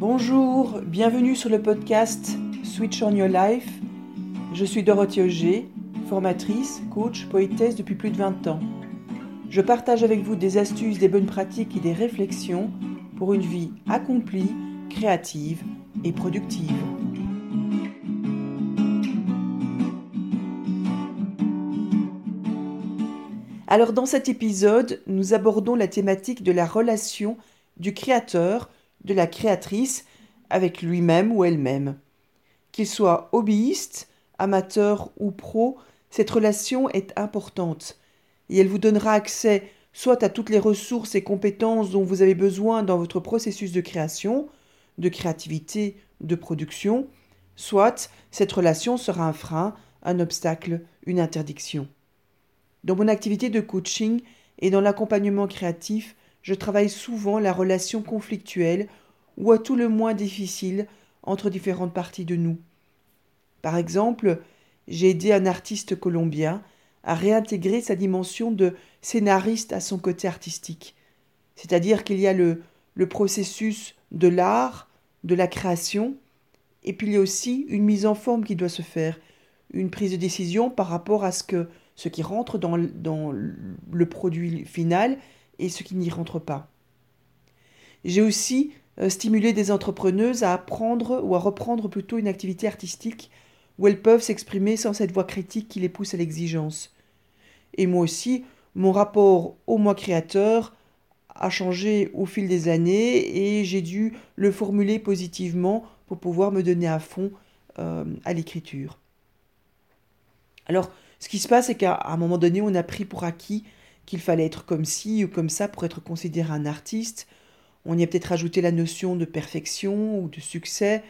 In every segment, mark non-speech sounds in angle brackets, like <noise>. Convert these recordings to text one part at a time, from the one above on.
Bonjour, bienvenue sur le podcast Switch on Your Life. Je suis Dorothée Auger, formatrice, coach, poétesse depuis plus de 20 ans. Je partage avec vous des astuces, des bonnes pratiques et des réflexions pour une vie accomplie, créative et productive. Alors dans cet épisode, nous abordons la thématique de la relation du créateur, de la créatrice avec lui-même ou elle-même. Qu'il soit hobbyiste, amateur ou pro, cette relation est importante et elle vous donnera accès soit à toutes les ressources et compétences dont vous avez besoin dans votre processus de création, de créativité, de production, soit cette relation sera un frein, un obstacle, une interdiction. Dans mon activité de coaching et dans l'accompagnement créatif, je travaille souvent la relation conflictuelle ou à tout le moins difficile entre différentes parties de nous. Par exemple, j'ai aidé un artiste colombien à réintégrer sa dimension de scénariste à son côté artistique. C'est-à-dire qu'il y a le, le processus de l'art, de la création, et puis il y a aussi une mise en forme qui doit se faire, une prise de décision par rapport à ce que ce qui rentre dans, dans le produit final et ce qui n'y rentre pas. J'ai aussi euh, stimulé des entrepreneuses à apprendre ou à reprendre plutôt une activité artistique où elles peuvent s'exprimer sans cette voix critique qui les pousse à l'exigence. Et moi aussi, mon rapport au moi créateur a changé au fil des années et j'ai dû le formuler positivement pour pouvoir me donner à fond euh, à l'écriture. Alors, ce qui se passe, c'est qu'à un moment donné, on a pris pour acquis qu'il fallait être comme ci ou comme ça pour être considéré un artiste. On y a peut-être rajouté la notion de perfection ou de succès,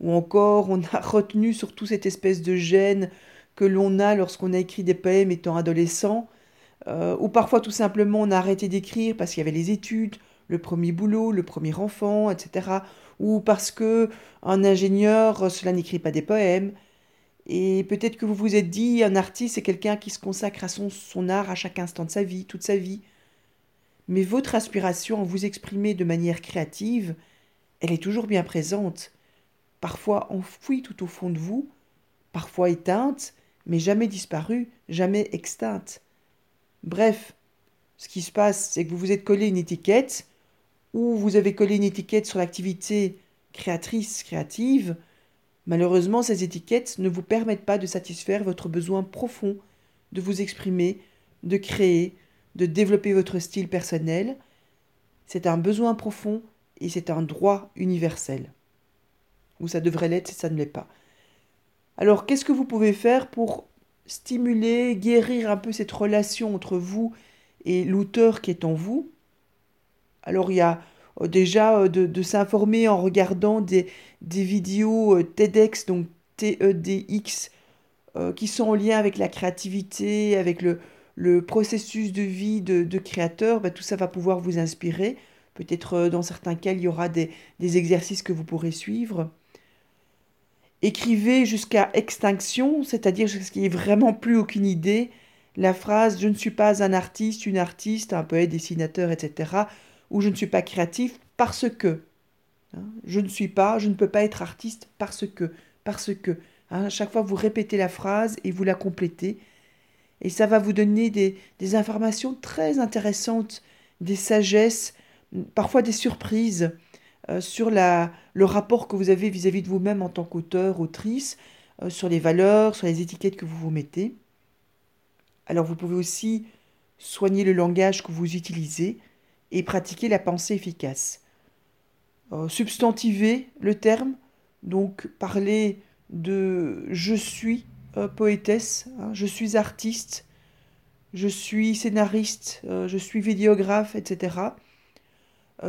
ou encore on a <laughs> retenu surtout cette espèce de gêne que l'on a lorsqu'on a écrit des poèmes étant adolescent, euh, ou parfois tout simplement on a arrêté d'écrire parce qu'il y avait les études, le premier boulot, le premier enfant, etc. Ou parce que un ingénieur, cela n'écrit pas des poèmes, et peut-être que vous vous êtes dit, un artiste, c'est quelqu'un qui se consacre à son, art à chaque instant de sa vie, toute sa vie. Mais votre aspiration à vous exprimer de manière créative, elle est toujours bien présente, parfois enfouie tout au fond de vous, parfois éteinte, mais jamais disparue, jamais extincte. Bref, ce qui se passe, c'est que vous vous êtes collé une étiquette, ou vous avez collé une étiquette sur l'activité créatrice, créative, Malheureusement, ces étiquettes ne vous permettent pas de satisfaire votre besoin profond de vous exprimer, de créer, de développer votre style personnel. C'est un besoin profond et c'est un droit universel. Ou ça devrait l'être si ça ne l'est pas. Alors, qu'est-ce que vous pouvez faire pour stimuler, guérir un peu cette relation entre vous et l'auteur qui est en vous? Alors, il y a déjà euh, de, s'informer en regardant des, vidéos euh, TEDx, donc TEDx, qui sont en lien avec la créativité, avec le, processus de vie de, créateur, bah, tout ça va pouvoir vous inspirer. Peut-être dans certains cas, il y aura des, des, exercices que vous pourrez suivre. Écrivez jusqu'à extinction, c'est-à-dire ce qui est vraiment plus aucune idée. La phrase Je ne suis pas un artiste, une artiste, un poète, dessinateur, etc ou je ne suis pas créatif parce que. Hein, je ne suis pas, je ne peux pas être artiste parce que, parce que. Hein, à chaque fois, vous répétez la phrase et vous la complétez. Et ça va vous donner des, des informations très intéressantes, des sagesses, parfois des surprises euh, sur la, le rapport que vous avez vis-à-vis de vous-même en tant qu'auteur, autrice, euh, sur les valeurs, sur les étiquettes que vous vous mettez. Alors vous pouvez aussi soigner le langage que vous utilisez et pratiquer la pensée efficace. Euh, substantiver le terme, donc parler de je suis euh, poétesse, hein, je suis artiste, je suis scénariste, euh, je suis vidéographe, etc.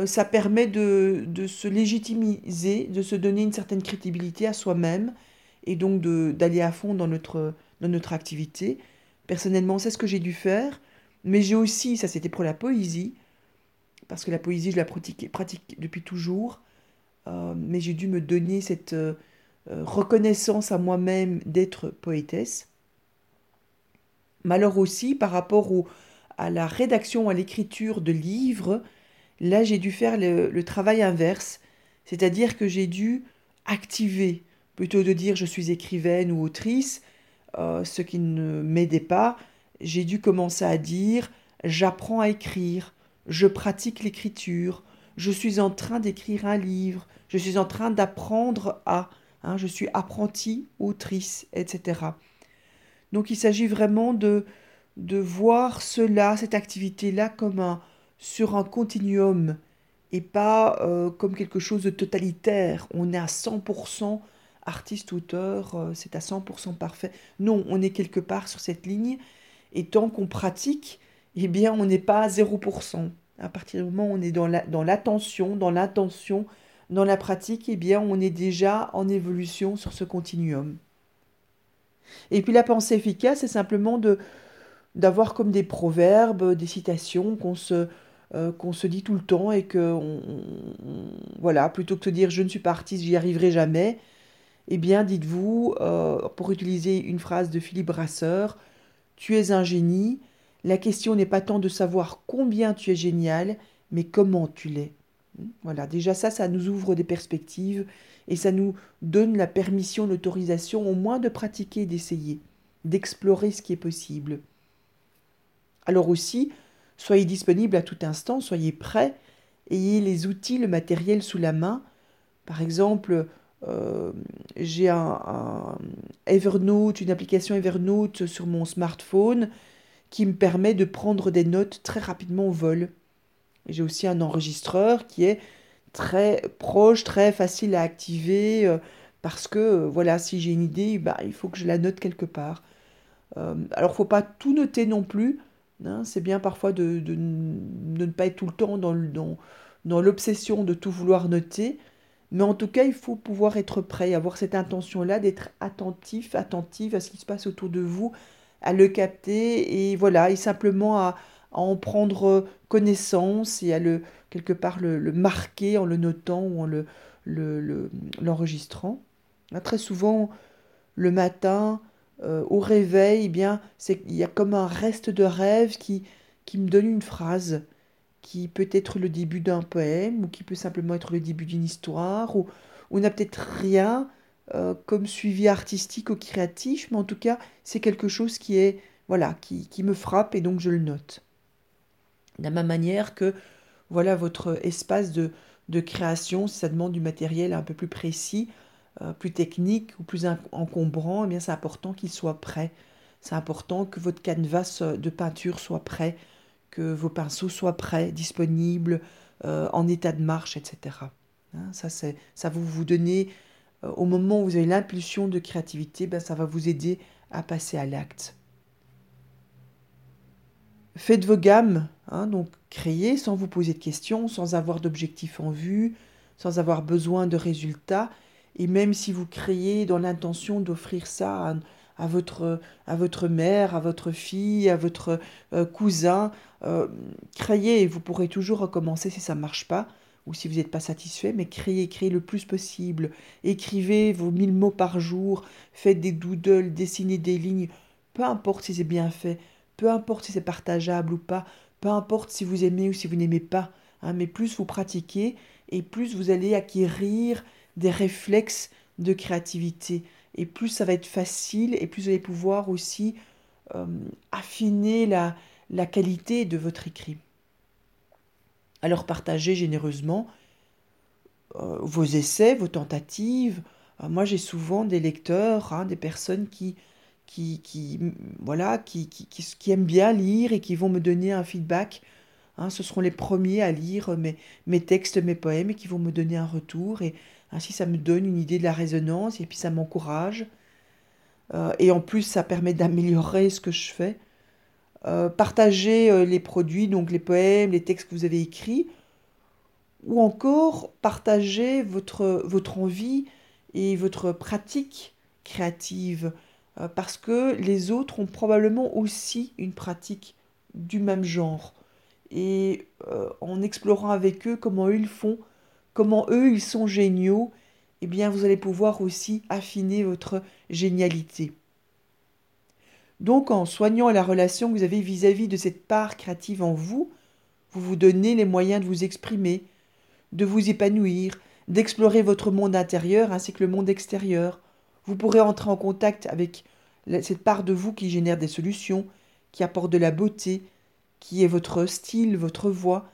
ça permet de, de, se légitimiser, de se donner une certaine crédibilité à soi-même et donc d'aller à fond dans notre, dans notre activité. Personnellement, c'est ce que j'ai dû faire, mais j'ai aussi, ça c'était pour la poésie, parce que la poésie, je la pratique, depuis toujours, euh, mais j'ai dû me donner cette euh, euh, reconnaissance à moi-même d'être poétesse. Alors aussi, par rapport à la rédaction, à l'écriture de livres, là j'ai dû faire le, travail inverse, C'est-à-dire que j'ai dû activer, plutôt de dire je suis écrivaine ou autrice, ce qui ne m'aidait pas, j'ai dû commencer à dire j'apprends à écrire, je pratique l'écriture, je suis en train d'écrire un livre, je suis en train d'apprendre à, hein, je suis apprentie autrice, etc. Donc il s'agit vraiment de, de voir cela, cette activité-là, comme un, sur un continuum et pas euh, comme quelque chose de totalitaire. On est à 100% artiste-auteur, euh, c'est à 100% parfait. Non, on est quelque part sur cette ligne, et tant qu'on pratique, eh bien, on n'est pas à 0%. À partir du moment où on est dans l'attention, dans l'intention, dans, la pratique, eh bien, on est déjà en évolution sur ce continuum. Et puis la pensée efficace, c'est simplement de d'avoir comme des proverbes, des citations qu'on se, euh, se dit tout le temps et que, voilà, plutôt que de dire je ne suis pas artiste, j'y arriverai jamais, eh bien, dites-vous, euh, pour utiliser une phrase de Philippe Brasseur, tu es un génie. La question n'est pas tant de savoir combien tu es génial, mais comment tu l'es. Voilà, déjà ça, ça nous ouvre des perspectives et ça nous donne la permission, l'autorisation au moins de pratiquer, d'essayer, d'explorer ce qui est possible. Alors aussi, Soyez disponible à tout instant, soyez prêt, ayez les outils, le matériel sous la main. Par exemple, euh, j'ai un, Evernote, une application Evernote sur mon smartphone qui me permet de prendre des notes très rapidement au vol. J'ai aussi un enregistreur qui est très proche, très facile à activer euh, parce que euh, voilà, si j'ai une idée, bah, il faut que je la note quelque part. alors, il ne faut pas tout noter non plus. Hein, c'est bien parfois de, ne pas être tout le temps dans, dans l'obsession de tout vouloir noter, mais en tout cas, il faut pouvoir être prêt, avoir cette intention-là d'être attentif, attentive à ce qui se passe autour de vous, à le capter et voilà, et simplement à, en prendre connaissance et à le quelque part le, marquer en le notant ou en le, l'enregistrant. Très souvent, le matin, euh, au réveil, eh bien, c'est il y a comme un reste de rêve qui, qui me donne une phrase qui peut être le début d'un poème ou qui peut simplement être le début d'une histoire ou, ou n'a peut-être rien euh, comme suivi artistique ou créatif, mais en tout cas, c'est quelque chose qui est voilà, qui, qui me frappe et donc je le note. De la même manière que voilà votre espace de, de création, si ça demande du matériel un peu plus précis, euh, plus technique ou plus encombrant, eh bien c'est important qu'il soit prêt. C'est important que votre canevas de peinture soit prêt, que vos pinceaux soient prêts, disponibles, euh, en état de marche, etc. Hein, ça, c'est, ça vous donner, euh, au moment où vous avez l'impulsion de créativité, ben, ça va vous aider à passer à l'acte. Faites vos gammes, hein, donc créez sans vous poser de questions, sans avoir d'objectif en vue, sans avoir besoin de résultats, et même si vous créez dans l'intention d'offrir ça à, votre, à votre mère, à votre fille, à votre euh, cousin, euh, créez et vous pourrez toujours recommencer si ça ne marche pas ou si vous n'êtes pas satisfait, mais créez, créez le plus possible. Écrivez vos mille mots par jour, faites des doodles, dessinez des lignes, peu importe si c'est bien fait, peu importe si c'est partageable ou pas, peu importe si vous aimez ou si vous n'aimez pas, hein, mais plus vous pratiquez et plus vous allez acquérir des réflexes de créativité. Et plus ça va être facile, et plus vous allez pouvoir aussi euh, affiner la, la qualité de votre écrit. Alors partagez généreusement euh, vos essais, vos tentatives. Euh, moi j'ai souvent des lecteurs, hein, des personnes qui, qui, qui, voilà, qui, qui, qui, aiment bien lire et qui vont me donner un feedback. Hein. ce seront les premiers à lire mes, mes textes, mes poèmes et qui vont me donner un retour. Et ainsi, ça me donne une idée de la résonance et puis ça m'encourage. Euh, et en plus, ça permet d'améliorer ce que je fais. Euh, partager euh, les produits, donc les poèmes, les textes que vous avez écrits, ou encore partager votre, envie et votre pratique créative, parce que les autres ont probablement aussi une pratique du même genre. Et en explorant avec eux comment ils font, comment eux ils sont géniaux, eh bien vous allez pouvoir aussi affiner votre génialité. Donc en soignant la relation que vous avez vis-à-vis de cette part créative en vous, vous vous donnez les moyens de vous exprimer, de vous épanouir, d'explorer votre monde intérieur ainsi que le monde extérieur. Vous pourrez entrer en contact avec cette part de vous qui génère des solutions, qui apporte de la beauté, qui est votre style, votre voix.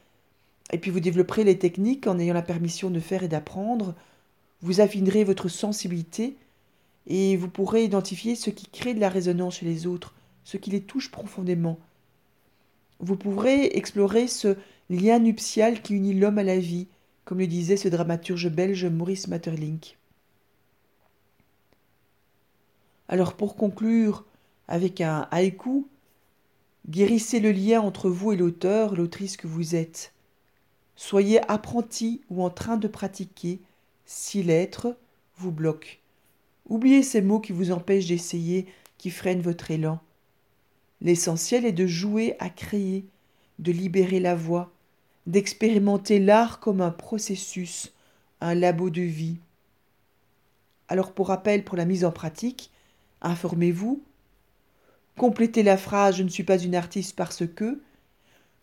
Et puis vous développerez les techniques en ayant la permission de faire et d'apprendre. Vous affinerez votre sensibilité et vous pourrez identifier ce qui crée de la résonance chez les autres, ce qui les touche profondément. Vous pourrez explorer ce lien nuptial qui unit l'homme à la vie, comme le disait ce dramaturge belge Maurice Maeterlinck. Alors pour conclure avec un haïku, guérissez le lien entre vous et l'auteur, l'autrice que vous êtes. Soyez apprenti ou en train de pratiquer si l'être vous bloque. Oubliez ces mots qui vous empêchent d'essayer, qui freinent votre élan. L'essentiel est de jouer à créer, de libérer la voix, d'expérimenter l'art comme un processus, un labo de vie. Alors pour rappel, pour la mise en pratique, informez-vous, complétez la phrase Je ne suis pas une artiste parce que,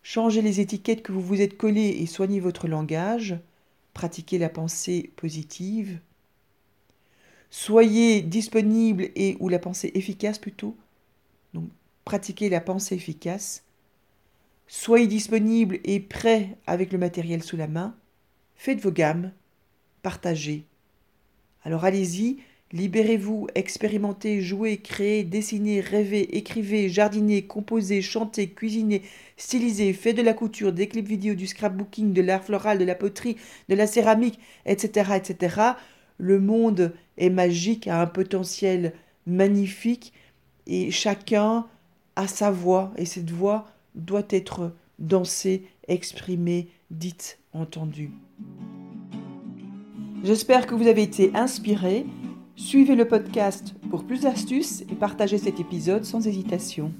changez les étiquettes que vous vous êtes collées et soignez votre langage, pratiquez la pensée positive, soyez disponible et ou la pensée efficace plutôt, donc pratiquez la pensée efficace, soyez disponible et prêt avec le matériel sous la main, faites vos gammes, partagez. Alors allez-y, libérez-vous, expérimentez, jouez, créez, dessinez, rêvez, écrivez, jardinez, composez, chantez, cuisinez, stylisez, faites de la couture, des clips vidéo, du scrapbooking, de l'art floral, de la poterie, de la céramique, etc., etc. Le monde magique, a un potentiel magnifique et chacun a sa voix et cette voix doit être dansée, exprimée, dite, entendue. J'espère que vous avez été inspiré. Suivez le podcast pour plus d'astuces et partagez cet épisode sans hésitation.